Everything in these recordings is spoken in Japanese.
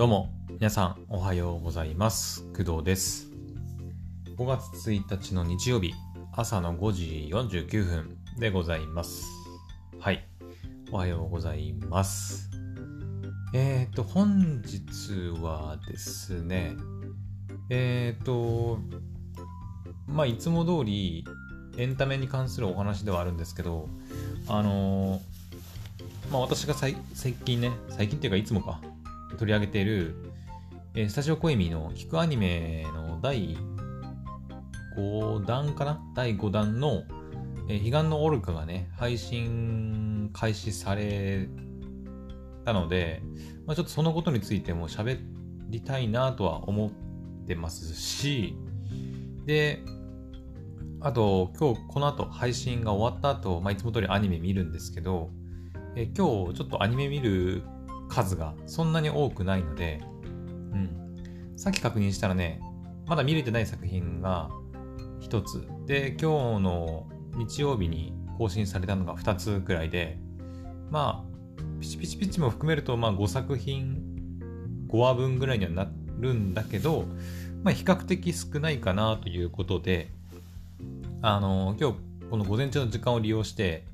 どうも、皆さんおはようございます。工藤です。5月1日の日曜日、朝の5時49分でございます。はい。おはようございます。えっ、ー、と、本日はですね、えっ、ー、と、まあ、いつも通りエンタメに関するお話ではあるんですけど、あのーまあ、私が最近ね、最近っていうかいつもか、取り上げている、えー、スタジオコエミの聞くアニメの第5弾かな？第5弾の、えー、彼岸のオルカがね、配信開始されたので、まあ、ちょっとそのことについても喋りたいなとは思ってますし、で、あと、今日この後配信が終わった後、まあ、いつも通りアニメ見るんですけど、え今日ちょっとアニメ見る数がそんなに多くないので、うん。さっき確認したらね、まだ見れてない作品が1つ。で、今日の日曜日に更新されたのが2つくらいで、まあ、ピチピチピチも含めると、まあ5作品、5話分ぐらいにはなるんだけど、まあ比較的少ないかなということで、あの、今日この午前中の時間を利用して、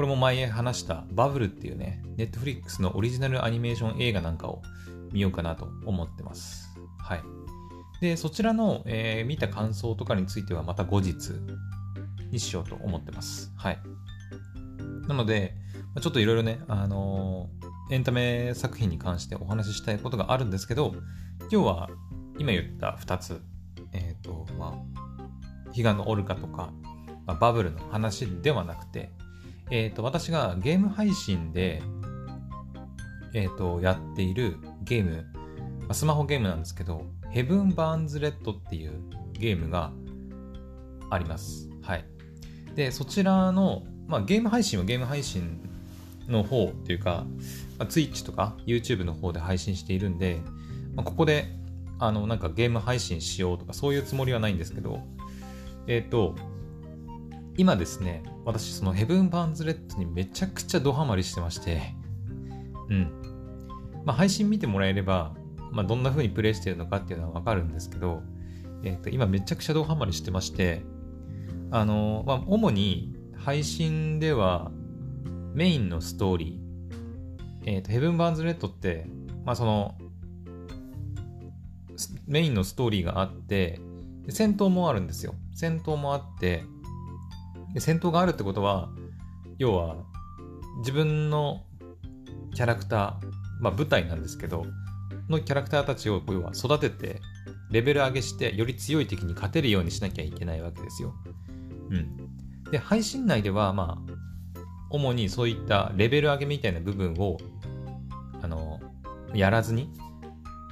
これも前話したバブルっていうね、ネットフリックスのオリジナルアニメーション映画なんかを見ようかなと思ってます。はい。で、そちらの、えー、見た感想とかについてはまた後日にしようと思ってます。はい。なので、ちょっといろいろね、あのー、エンタメ作品に関してお話ししたいことがあるんですけど、今日は今言った2つ、えっ、ー、と、まあ、彼岸のオルカとか、まあ、バブルの話ではなくて、えっ、ー、と、私がゲーム配信で、えっ、ー、と、やっているゲーム、ま、スマホゲームなんですけど、ヘブン・バーンズ・レッドっていうゲームがあります。はい。で、そちらの、まあ、ゲーム配信はゲーム配信の方っていうか、まあ、Twitch とか YouTube の方で配信しているんで、まあ、ここで、あの、なんかゲーム配信しようとか、そういうつもりはないんですけど、えっ、ー、と、今ですね、私、そのヘブン・バーンズ・レッドにめちゃくちゃドハマりしてまして、うん。まあ、配信見てもらえれば、まあ、どんな風にプレイしてるのかっていうのはわかるんですけど、えっ、ー、と、今めちゃくちゃドハマりしてまして、あの、まあ、主に配信ではメインのストーリー、えっ、ー、と、ヘブン・バーンズ・レッドって、まあ、その、メインのストーリーがあって、戦闘もあるんですよ。戦闘もあって、で戦闘があるってことは、要は、自分のキャラクター、まあ舞台なんですけど、のキャラクターたちを要は育てて、レベル上げして、より強い敵に勝てるようにしなきゃいけないわけですよ。うん。で、配信内では、まあ、主にそういったレベル上げみたいな部分を、あの、やらずに、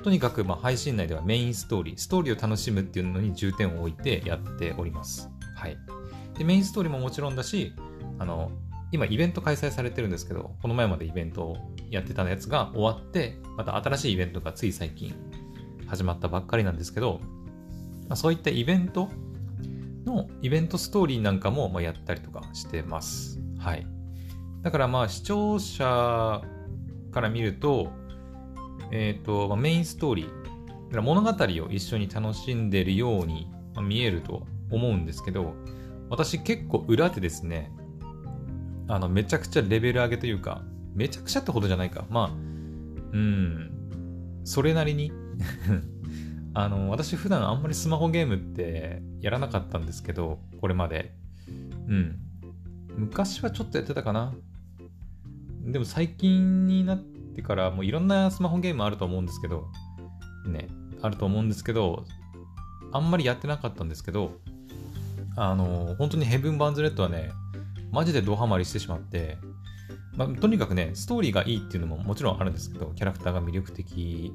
とにかく、ま、配信内ではメインストーリー、ストーリーを楽しむっていうのに重点を置いてやっております。はい。で、メインストーリーももちろんだし、あの、今イベント開催されてるんですけど、この前までイベントをやってたやつが終わって、また新しいイベントがつい最近始まったばっかりなんですけど、まあ、そういったイベントの、イベントストーリーなんかもまやったりとかしてます。はい。だからまあ視聴者から見ると、えっ、ー、と、まあ、メインストーリー、物語を一緒に楽しんでるように見えると思うんですけど、私結構裏でですね、あの、めちゃくちゃレベル上げというか、めちゃくちゃってほどじゃないか。まあ、うん、それなりに あの、私普段あんまりスマホゲームってやらなかったんですけど、これまで。うん。昔はちょっとやってたかな。でも最近になってから、もういろんなスマホゲームあると思うんですけど、ね、あると思うんですけど、あんまりやってなかったんですけど、あの、本当にヘブン・バンズ・レッドはね、マジでドハマりしてしまって、まあ、とにかくね、ストーリーがいいっていうのももちろんあるんですけど、キャラクターが魅力的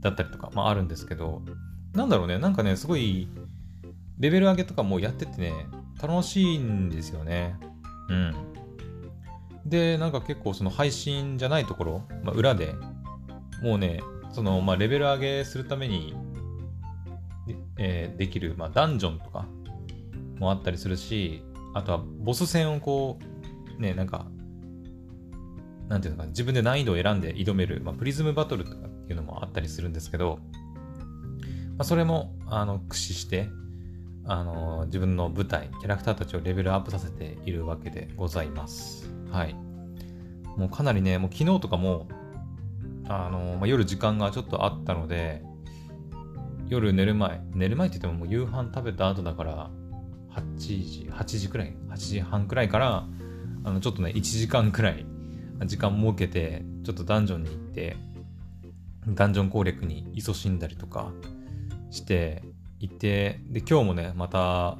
だったりとか、まああるんですけど、なんだろうね、なんかね、すごい、レベル上げとかもやっててね、楽しいんですよね。うん。で、なんか結構その配信じゃないところ、まあ、裏でもうね、その、まあ、レベル上げするために、えー、できる、まあ、ダンジョンとかもあったりするし、あとはボス戦をこう、ね、なんか、なんていうのか、自分で難易度を選んで挑める、まあ、プリズムバトルとかっていうのもあったりするんですけど、まあ、それもあの駆使してあの自分の舞台キャラクターたちをレベルアップさせているわけでございます。はい。もうかなりねもう昨日とかもあの、まあ、夜時間がちょっとあったので夜寝る前寝る前って言ってももう夕飯食べた後だから8時8時くらい8時半くらいからあのちょっとね1時間くらい時間設けてちょっとダンジョンに行ってダンジョン攻略に勤しんだりとかしていて、で、今日もね、また、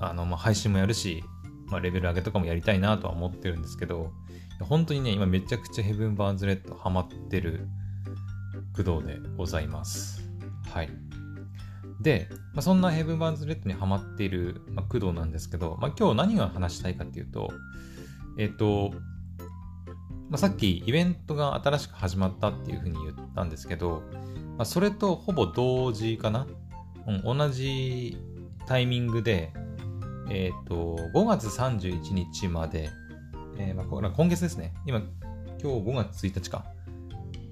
あの、まあ、配信もやるし、まあ、レベル上げとかもやりたいなとは思ってるんですけど、本当にね、今めちゃくちゃヘブン・バーンズ・レッドハマってる工藤でございます。はい。で、まあ、そんなヘブン・バーンズ・レッドにハマっている、まあ、工藤なんですけど、まあ、今日何が話したいかっていうと、えっ、と、まあ、さっきイベントが新しく始まったっていうふうに言ったんですけど、まあ、それとほぼ同時かな、うん、同じタイミングで、えっ、ー、と、5月31日まで、えー、まあ、今月ですね。今、今日5月1日か。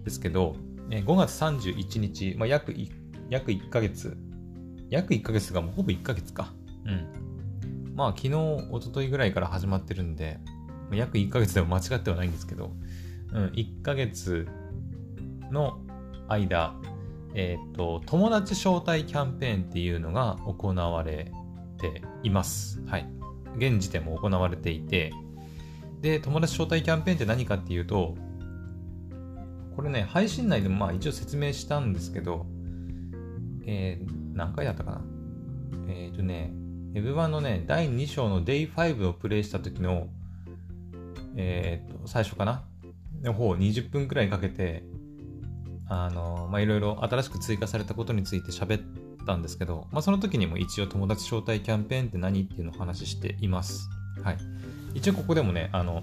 ですけど、えー、5月31日、まあ、約1、約1ヶ月、約1ヶ月がもうほぼ1ヶ月か。うん。まあ、昨日、一昨日ぐらいから始まってるんで、約1ヶ月でも間違ってはないんですけど、うん、1ヶ月の間、えっ、ー、と、友達招待キャンペーンっていうのが行われています。はい。現時点も行われていて、で、友達招待キャンペーンって何かっていうと、これね、配信内でもまあ一応説明したんですけど、えー、何回だったかな？えっ、ー、とね、ウェブ版のね、第2章の Day5 をプレイした時の、えっ、ー、と、最初かな？の方20分くらいかけて、あの、ま、いろいろ新しく追加されたことについて喋ったんですけど、まあ、その時にも一応友達招待キャンペーンって何っていうのを話ししています。はい。一応ここでもね、あの、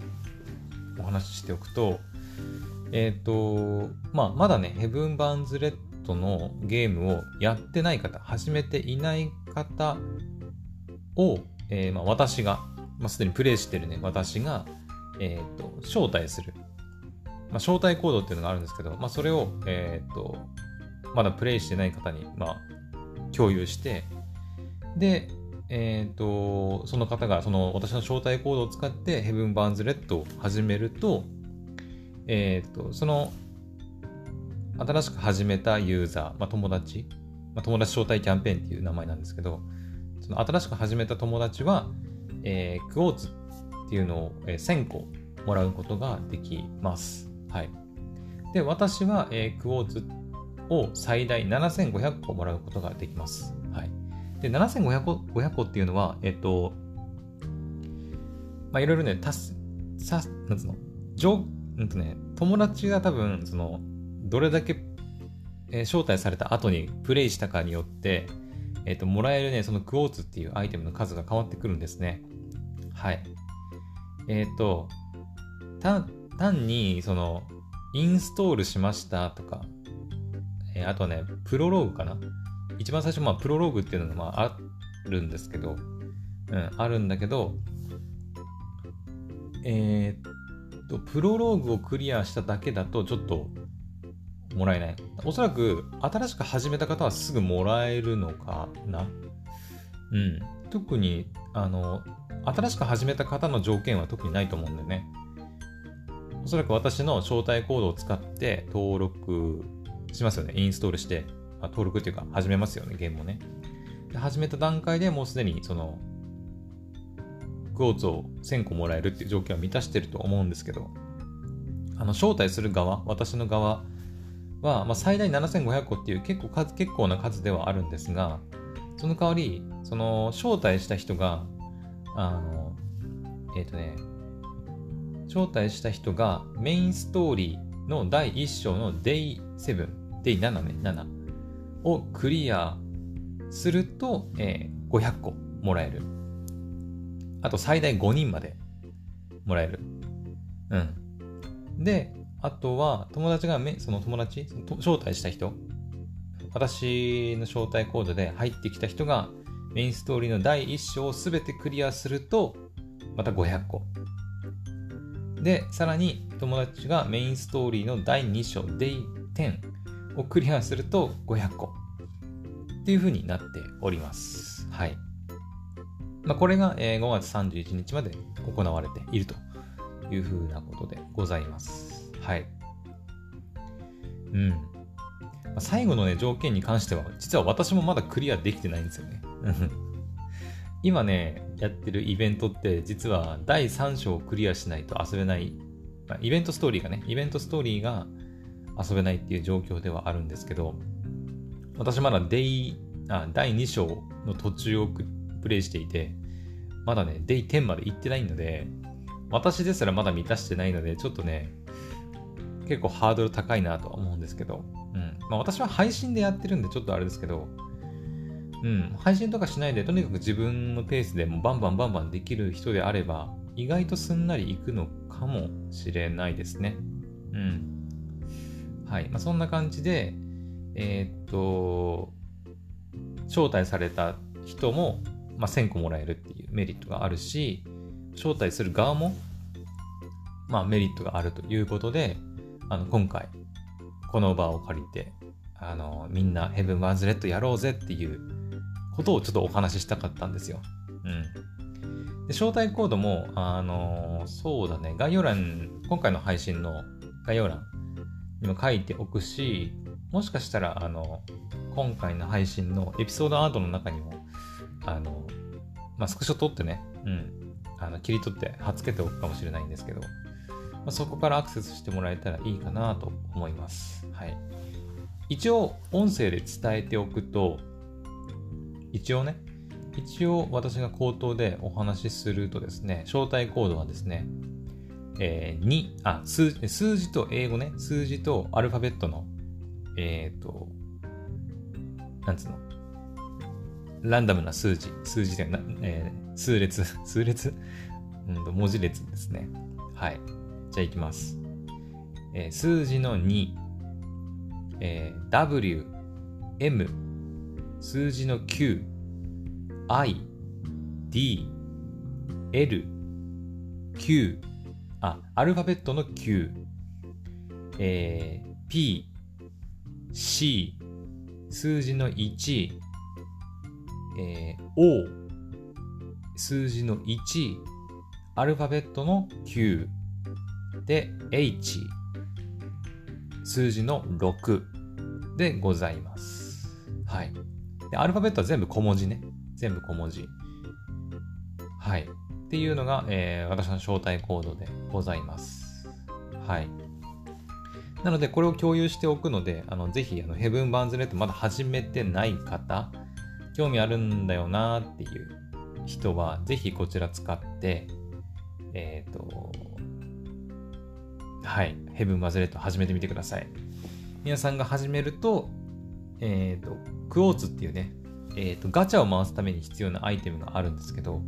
お話ししておくと、えっ、ー、と、まあ、まだね、ヘブン・バーンズ・レッドのゲームをやってない方、始めていない方を、えー、まあ、私が、まあ、すでにプレイしてるね、私が、え、ー、と、招待する。まあ、招待コードっていうのがあるんですけど、まあ、それを、えっ、と、まだプレイしてない方に、まあ、共有して、で、えっ、と、その方が、その私の招待コードを使って、ヘブン・バーンズ・レッドを始めると、えっ、と、その、新しく始めたユーザー、まあ、友達、まあ、友達招待キャンペーンっていう名前なんですけど、その新しく始めた友達は、えー、クォーツっていうのを、えー、1000個もらうことができます。はい。で、私は、えー、クォーツを最大7500個もらうことができます。はい。で、7500個 ,500 個っていうのは、えっ、ー、と、まあ、いろいろね、たす、さ、なんつうの、上、うんとね、友達が多分、その、どれだけ、え、招待された後にプレイしたかによって、えっ、ー、と、もらえるね、そのクォーツっていうアイテムの数が変わってくるんですね。はい。えっ、ー、と、単に、その、インストールしましたとか、え、あとはね、プロローグかな？一番最初、まあ、プロローグっていうのが、まあ、あるんですけど、うん、あるんだけど、えー、っと、プロローグをクリアしただけだと、ちょっと、もらえない。おそらく、新しく始めた方はすぐもらえるのかなうん。特に、あの、新しく始めた方の条件は特にないと思うんだよね。おそらく私の招待コードを使って登録しますよね。インストールして、まあ、登録っていうか始めますよね、ゲームをね。で始めた段階でもうすでにその、クォーツを1000個もらえるっていう条件を満たしてると思うんですけど、あの、招待する側、私の側は、まあ、最大7500個っていう結構数、結構な数ではあるんですが、その代わり、その、招待した人が、あの、えっ、ー、とね、招待した人がメインストーリーの第1章の Day7、Day7 ね、7をクリアすると、えー、500個もらえる。あと最大5人までもらえる。うん。で、あとは友達がめ、その友達、招待した人、私の招待コードで入ってきた人がメインストーリーの第1章を全てクリアすると、また500個で、さらに友達がメインストーリーの第2章、デイ10をクリアすると500個っていう風になっております。はい。まあ、これが、5月31日まで行われているという風なことでございます。はい。うん。まあ、最後のね、条件に関しては、実は私もまだクリアできてないんですよね。今ね、やってるイベントって、実は第3章をクリアしないと遊べない、まあ、イベントストーリーがね、イベントストーリーが遊べないっていう状況ではあるんですけど、私まだデイあ第2章の途中をプレイしていて、まだね、デイ10まで行ってないので、私ですらまだ満たしてないので、ちょっとね、結構ハードル高いなとは思うんですけど、うん。まあ私は配信でやってるんでちょっとあれですけど、うん、配信とかしないで、とにかく自分のペースでもバンバンバンバンできる人であれば、意外とすんなりいくのかもしれないですね。うん。はい。まあ、そんな感じで、えー、っと、招待された人も、まあ、1000個もらえるっていうメリットがあるし、招待する側も、まあ、メリットがあるということで、あの、今回、この場を借りて、あの、みんなヘブン・バーンズ・レッドやろうぜっていうことをちょっとお話ししたかったんですよ。うん。で、招待コードも、あの、そうだね、概要欄、今回の配信の概要欄にも書いておくし、もしかしたら、あの、今回の配信のエピソードアートの中にも、あの、まあ、スクショ撮ってね、うん、あの切り取って貼っつけておくかもしれないんですけど、まあ、そこからアクセスしてもらえたらいいかなと思います。はい。一応、音声で伝えておくと、一応ね、一応私が口頭でお話しするとですね、招待コードはですね、えー、2、あ数、数字と英語ね、数字とアルファベットの、えっ、ー、と、なんつうの、ランダムな数字、数字でな、えー、数列、数列、うん、文字列ですね。はい。じゃいきます。えー、数字の2、えー、W、M、数字の9、I、D、L、Q、あ、アルファベットの Q、えー、P、C、数字の1、えー、O、数字の1、アルファベットの Q、で、H、数字の6でございます。はい。で、アルファベットは全部小文字ね。全部小文字。はい。っていうのが、えー、私の招待コードでございます。はい。なので、これを共有しておくので、あのぜひ、あのヘブン・バンズ・ネットまだ始めてない方、興味あるんだよなっていう人は、ぜひこちら使って、えっ、ー、と、はい、ヘブン・バーズ・レット始めてみてください。皆さんが始めると、えっ、ー、と、クォーツっていうね、えっ、ー、と、ガチャを回すために必要なアイテムがあるんですけど、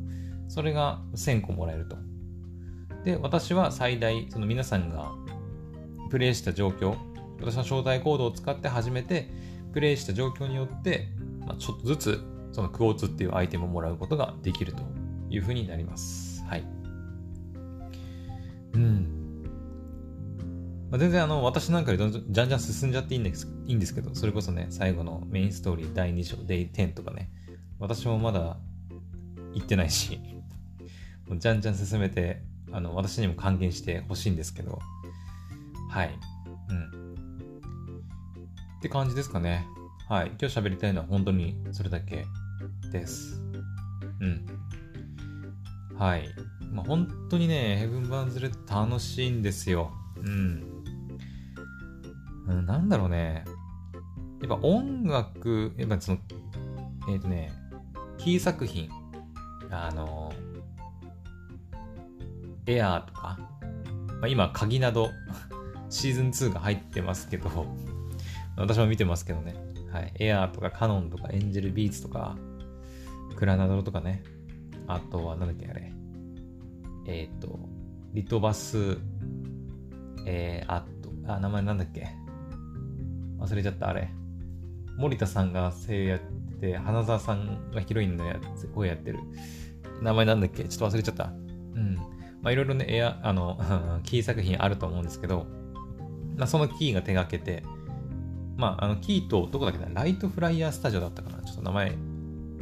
それが1000個もらえると。で、私は最大、その皆さんがプレイした状況、私の招待コードを使って始めて、プレイした状況によって、まあ、ちょっとずつ、そのクォーツっていうアイテムをもらうことができるというふうになります。はい。うん。まあ、全然あの、私なんかでじゃんじゃん進んじゃっていいんですいいんですけど、それこそね、最後のメインストーリー第2章、デイ10とかね、私もまだ行ってないし、もうじゃんじゃん進めて、あの、私にも還元してほしいんですけど、はい。うん。って感じですかね。はい。今日喋りたいのは本当にそれだけです。うん。はい。まあ、本当にね、ヘブン・バーンズ・レッド楽しいんですよ。うん。うん、なんだろうね。やっぱ音楽、やっぱその、えっ、ー、とね、キー作品あの、エアーとか、まあ、今、鍵など シーズン2が入ってますけど私も見てますけどね。はい。エアーとかカノンとかエンジェルビーツとか、クラナドロとかね。あとは、なんだっけ、あれ。えっ、ー、と、リトバス、えー、あと、あ、名前なんだっけ。忘れちゃった、あれ。森田さんが声やって、花澤さんがヒロインのやつ、声やってる。名前なんだっけ？ちょっと忘れちゃった。うん。まあいろいろね、エア、あの、キー作品あると思うんですけど、まあそのキーが手がけて、まあ、あの、キート、どこだっけな、ライトフライヤースタジオだったかな。ちょっと名前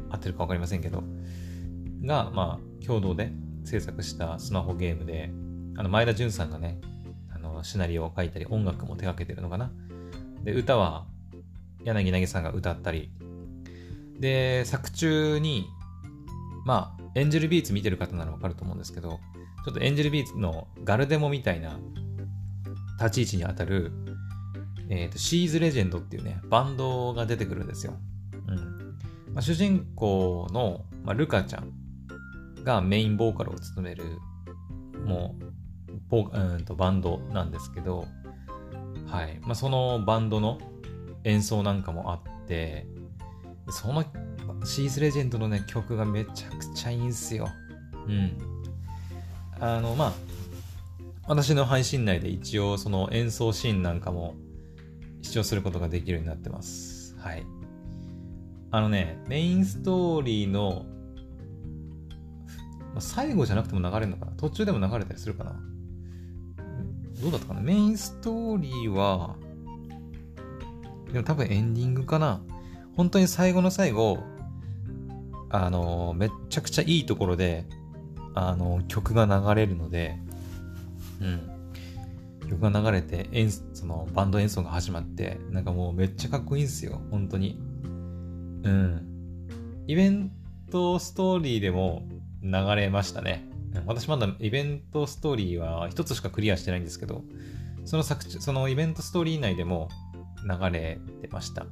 合ってるか分かりませんけど、が、まあ、共同で制作したスマホゲームで、あの、前田純さんがね、あの、シナリオを書いたり、音楽も手掛けてるのかな。で、歌は、柳凪さんが歌ったり、で、作中に、まあ、エンジェルビーツ見てる方ならわかると思うんですけど、ちょっとエンジェルビーツのガルデモみたいな立ち位置にあたる、え、ー、と、シーズレジェンドっていうね、バンドが出てくるんですよ。うん。まあ、主人公の、まあ、ルカちゃんがメインボーカルを務める、もう、ボうんとバンドなんですけど、はい。まあ、そのバンドの演奏なんかもあって、そのシーズレジェンドのね、曲がめちゃくちゃいいんすよ。うん。あの、まあ、私の配信内で一応その演奏シーンなんかも視聴することができるようになってます。はい。あのね、メインストーリーの、最後じゃなくても流れるのかな？途中でも流れたりするかな？どうだったかな？メインストーリーは、でも多分エンディングかな本当に最後の最後、あの、めっちゃくちゃいいところで、あの、曲が流れるので、うん。曲が流れて、演そのバンド演奏が始まって、なんかもうめっちゃかっこいいんすよ、本当に。うん。イベントストーリーでも流れましたね。私まだイベントストーリーは一つしかクリアしてないんですけど、その作そのイベントストーリー内でも流れてました。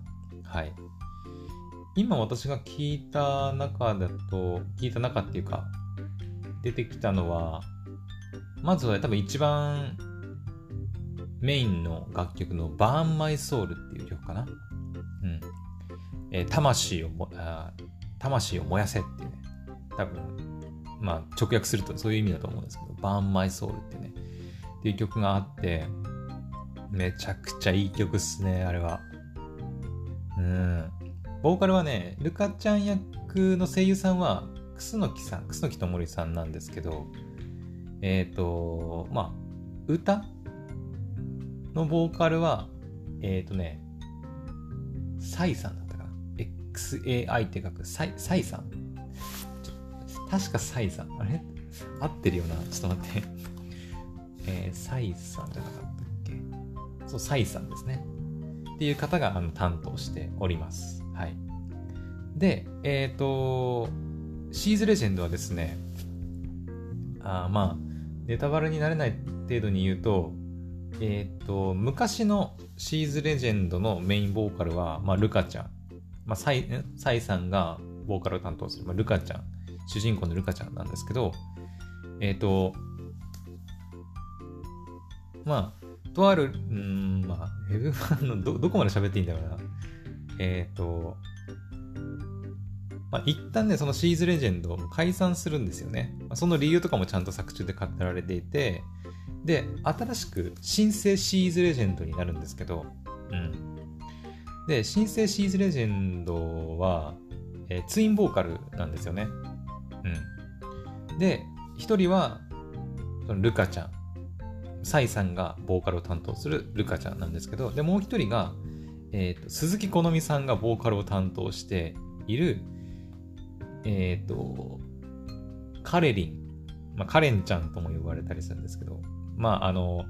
はい。今私が聞いた中だと、聞いた中っていうか、出てきたのは、まずは多分一番メインの楽曲の Burn My Soul っていう曲かな。うん。えー、魂をもあ、魂を燃やせっていうね。多分、まあ直訳するとそういう意味だと思うんですけど、Burn My Soul ってね。っていう曲があって、めちゃくちゃいい曲っすね、あれは。うん。ボーカルはね、ルカちゃん役の声優さんは、楠木さん、楠木智さんなんですけど、えっ、ー、と、まあ、歌のボーカルは、えっ、ー、とね、サイさんだったかな ?XAI って書く、サイサイさん確かサイさん。あれ？合ってるよな。ちょっと待って。えー、サイさんじゃなかったっけ？そう、サイさんですね。っていう方があの担当しております。はい。で、えっ、ー、と、シーズレジェンドはですね、あまあ、ネタバレになれない程度に言うと、えっ、ー、と、昔のシーズレジェンドのメインボーカルは、まあ、ルカちゃん。まあ、サイ、サイさんがボーカルを担当する、まあ、ルカちゃん。主人公のルカちゃんなんですけど、えっ、ー、と、まあ、とある、うん、まあ、ウェブファンのど、どこまで喋っていいんだろうな。えっ、ー、と、まあ、一旦ね、そのシーズレジェンドを解散するんですよね。その理由とかもちゃんと作中で語られていて、で、新しく新生シーズレジェンドになるんですけど、うん。で、新生シーズレジェンドは、えー、ツインボーカルなんですよね。うん。で、一人は、ルカちゃん。サイさんがボーカルを担当するルカちゃんなんですけど、で、もう一人が、えっ、ー、と、鈴木好美さんがボーカルを担当している、えっ、ー、と、カレリン、まあ、カレンちゃんとも呼ばれたりするんですけど、まあ、あの、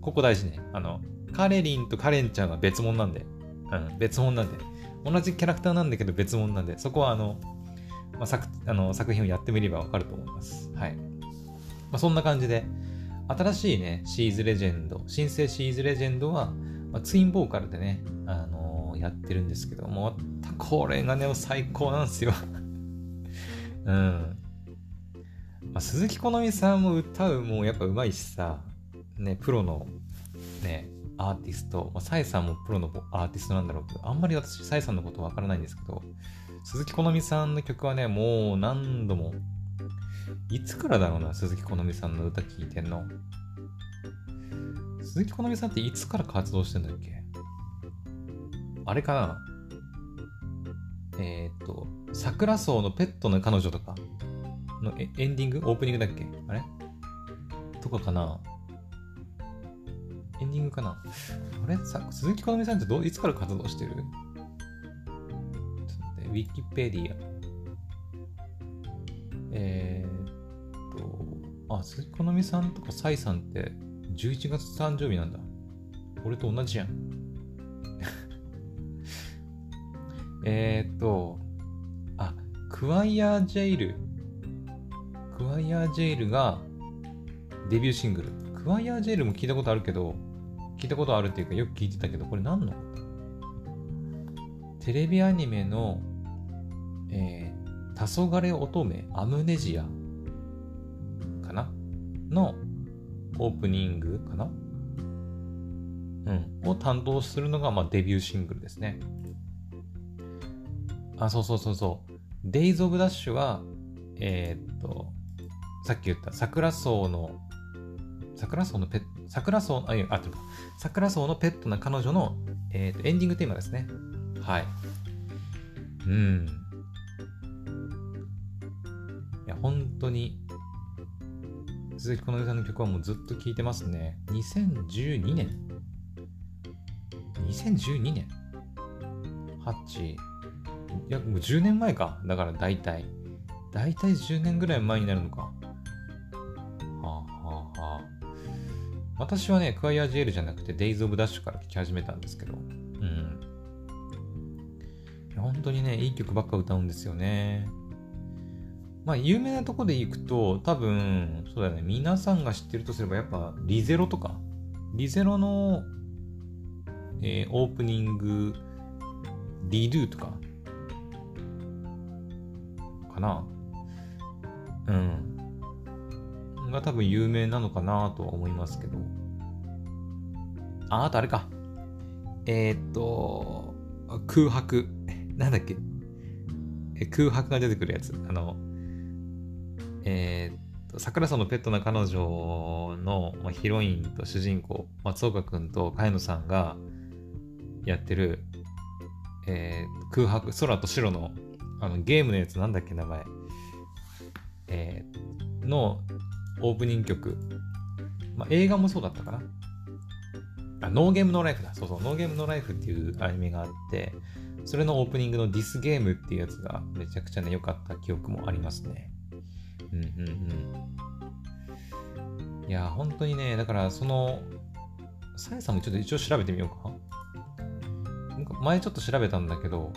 ここ大事ね。あの、カレリンとカレンちゃんは別物なんで、うん、別物なんで、同じキャラクターなんだけど別物なんで、そこはあの、まあ、作あの作品をやってみればわかると思います。はい。まあ、そんな感じで、新しいね、シーズレジェンド、新生シーズレジェンドは、まあ、ツインボーカルでね、あのー、やってるんですけども、これがね、最高なんですよ うん。まあ、鈴木好美さんも歌うもうやっぱ上手いしさ、ね、プロのね、アーティスト、まあ、サイさんもプロのアーティストなんだろうけど、あんまり私、サイさんのことわからないんですけど、鈴木好美さんの曲はね、もう何度も、いつからだろうな、鈴木好美さんの歌聴いてんの。鈴木好美さんっていつから活動してんだっけ？あれかな？えっ、と、桜草のペットの彼女とか？のエンディング？オープニングだっけ？あれ？とかかな？エンディングかな？あれ？さ鈴木好美さんってどいつから活動してる、ウィキペディア。えー、っと、あ、鈴木好美さんとかサイさんって11月誕生日なんだ。俺と同じやん。えっと、あ、クワイヤージェイル。クワイヤージェイルがデビューシングル。クワイヤージェイルも聞いたことあるけど、聞いたことあるっていうかよく聞いてたけど、これ何の？テレビアニメの、えー、黄昏乙女アムネジアかな？のオープニングかな？うん。を担当するのが、まあ、デビューシングルですね。あ、そうそうそうそう。Days of Dash は、えー、っと、さっき言った桜草の、桜草のペット、桜草、あ、いや、あ、てか、桜草のペットな彼女の、えー、っとエンディングテーマですね。はい。うん。本当に、鈴木好美さんの曲はもうずっと聴いてますね。2012年 ?2012 年 ?8、いや、もう10年前か。だから大体。大体10年ぐらい前になるのか。はあはあはあ。私はね、クワイアージェルじゃなくて、デイズ・オブ・ダッシュから聴き始めたんですけど。うん。本当にね、いい曲ばっか歌うんですよね。まあ、有名なとこで行くと、多分、そうだよね、皆さんが知ってるとすれば、やっぱ、リゼロとか、リゼロの、えー、オープニング、リドゥとか、かな。うん。が多分有名なのかなとは思いますけど。あ、あとあれか。えー、っと、空白。なんだっけ空白が出てくるやつ。あの、えー、っと、桜さんのペットな彼女の、まあ、ヒロインと主人公、松岡くんと茅野さんがやってる、えー、空白、空と白のあのゲームのやつなんだっけ名前。えー、のオープニング曲。まあ、映画もそうだったかな。あ、ノーゲームノーライフだ。そうそう、ノーゲームノーライフっていうアニメがあって、それのオープニングのディスゲームっていうやつがめちゃくちゃね、良かった記憶もありますね。うんうんうん。いや、本当にね、だからその、さやさんもちょっと一応調べてみようか。前ちょっと調べたんだけど、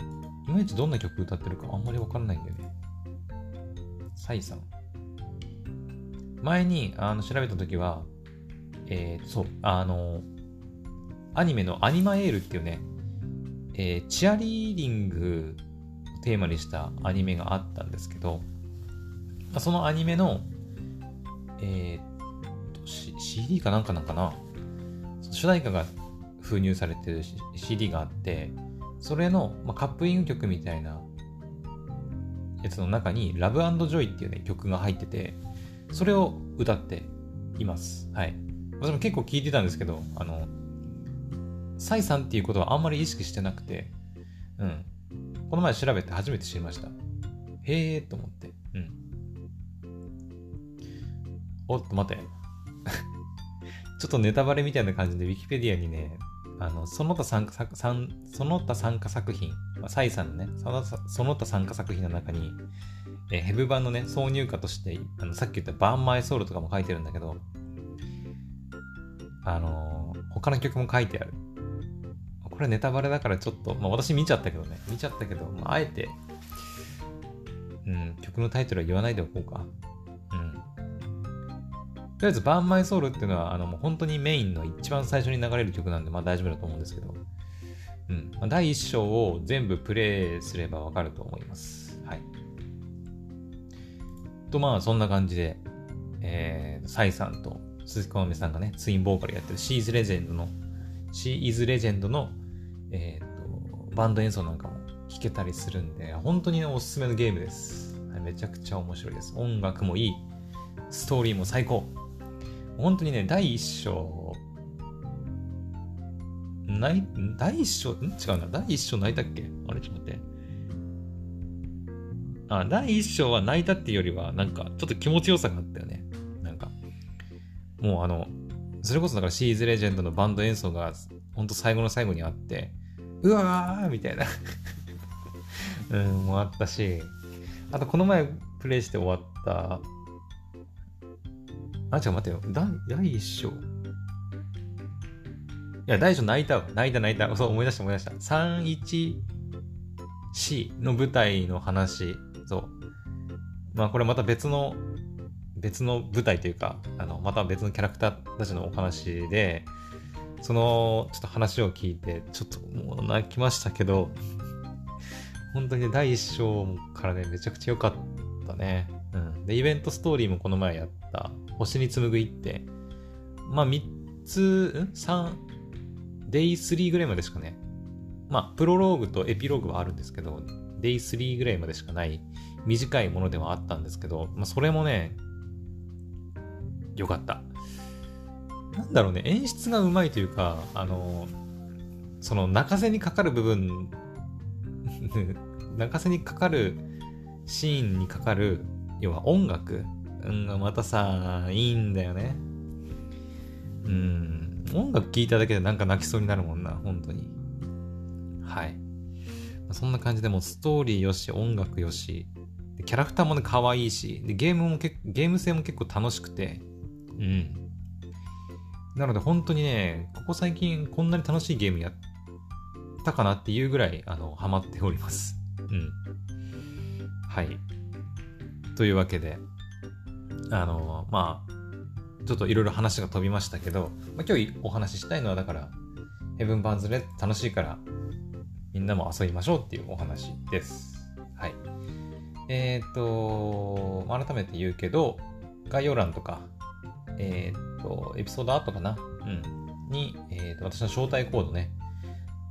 いまいちどんな曲歌ってるかあんまりわからないんだよね。サイさん。前にあの調べたときは、えー、そう、あの、アニメのアニマエールっていうね、えー、チアリーディングをテーマにしたアニメがあったんですけど、そのアニメの、えー、と、C、CD かなんかなんかな、主題歌が封入されてる CD があって、それの、まあ、カップリン曲みたいなやつの中に Love Joy っていうね曲が入ってて、それを歌っています。はい。私も結構聞いてたんですけど、あの、サイさんっていうことはあんまり意識してなくて、うん。この前調べて初めて知りました。へえーと思って。おっと待って。ちょっとネタバレみたいな感じで Wikipedia にね、あの、その他参加作、その他参加作品、まあ、サイさんのね、そのその他参加作品の中に、え、ヘブ版のね、挿入歌として、あのさっき言ったバーンマイソウルとかも書いてるんだけど、あのー、他の曲も書いてある。これネタバレだからちょっと、まあ私見ちゃったけどね、見ちゃったけど、まあ、あえて、うん、曲のタイトルは言わないでおこうか。とりあえず、バンマイソウルっていうのは、あの、もう本当にメインの一番最初に流れる曲なんで、まあ大丈夫だと思うんですけど、うん。まあ、第1章を全部プレイすればわかると思います。はい。と、まあ、そんな感じで、えー、サイさんと鈴木好美さんがね、ツインボーカルやってる She is Legend の、She is Legend の、えっ、ー、と、バンド演奏なんかも弾けたりするんで、本当に、ね、おすすめのゲームです。はい、めちゃくちゃ面白いです。音楽もいい。ストーリーも最高。本当にね、第一章、ない、第一章、違うな。第一章泣いたっけ？あれちょっと待って。あ、第一章は泣いたっていうよりは、なんか、ちょっと気持ちよさがあったよね。なんか、もうあの、それこそだからシーズレジェンドのバンド演奏がほんと最後の最後にあって、うわーみたいな うん、もあったし、あとこの前プレイして終わった、あ、ちょ、待てよ。第第一章。いや、第一章泣いたわ。泣いた泣いた。そう、思い出した思い出した。31C の舞台の話。そう。まあこれまた別の、別の舞台というか、あの、また別のキャラクターたちのお話で、その、ちょっと話を聞いて、ちょっともう泣きましたけど、本当に、第一章からね、めちゃくちゃ良かったね。うん。で、イベントストーリーもこの前やってた、星に紡ぐ一手。まあ、3つ、ん ?3、デイ3ぐらいまでしかね。まあ、プロローグとエピローグはあるんですけど、デイ3ぐらいまでしかない短いものではあったんですけど、まあ、それもね、良かった。なんだろうね、演出がうまいというか、あの、その泣かせにかかる部分、泣かせにかかるシーンにかかる、要は音楽、うん、またさ、いいんだよね。うん、音楽聴いただけでなんか泣きそうになるもんな、本当に。はい。そんな感じでもストーリーよし、音楽よし、キャラクターもね、可愛いし、でゲームもけゲーム性も結構楽しくて、うん。なので本当にね、ここ最近こんなに楽しいゲームやったかなっていうぐらい、あの、ハマっております。うん。はい。というわけで、あの、まあ、ちょっといろいろ話が飛びましたけど、まあ、今日お話ししたいのはだから、ヘブンバーンズレ楽しいから、みんなも遊びましょうっていうお話です。はい。えっ、ー、と、改めて言うけど、概要欄とか、えっ、ー、と、エピソードアートかな？うん。に、え、ー、と、私の招待コードね、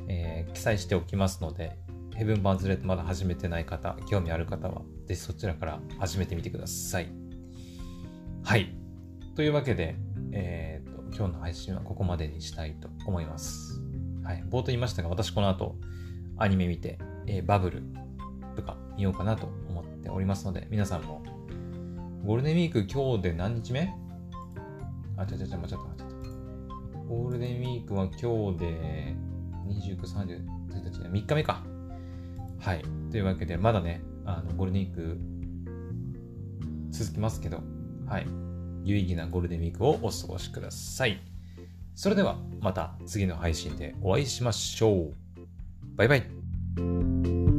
えー、記載しておきますので、ヘブンバーンズレッドまだ始めてない方、興味ある方は、ぜひそちらから始めてみてください。はい。というわけで、えっ、と、今日の配信はここまでにしたいと思います。はい。冒頭言いましたが、私この後、アニメ見て、えー、バブルとか見ようかなと思っておりますので、皆さんも、ゴールデンウィーク今日で何日目？あ、ちゃちゃちゃ、間違った、間違った。ゴールデンウィークは今日で29、30、1日3日目か。はい。というわけで、まだね、あのゴールデンウィーク続きますけど、はい。有意義なゴールデンウィークをお過ごしください。それではまた次の配信でお会いしましょう。バイバイ。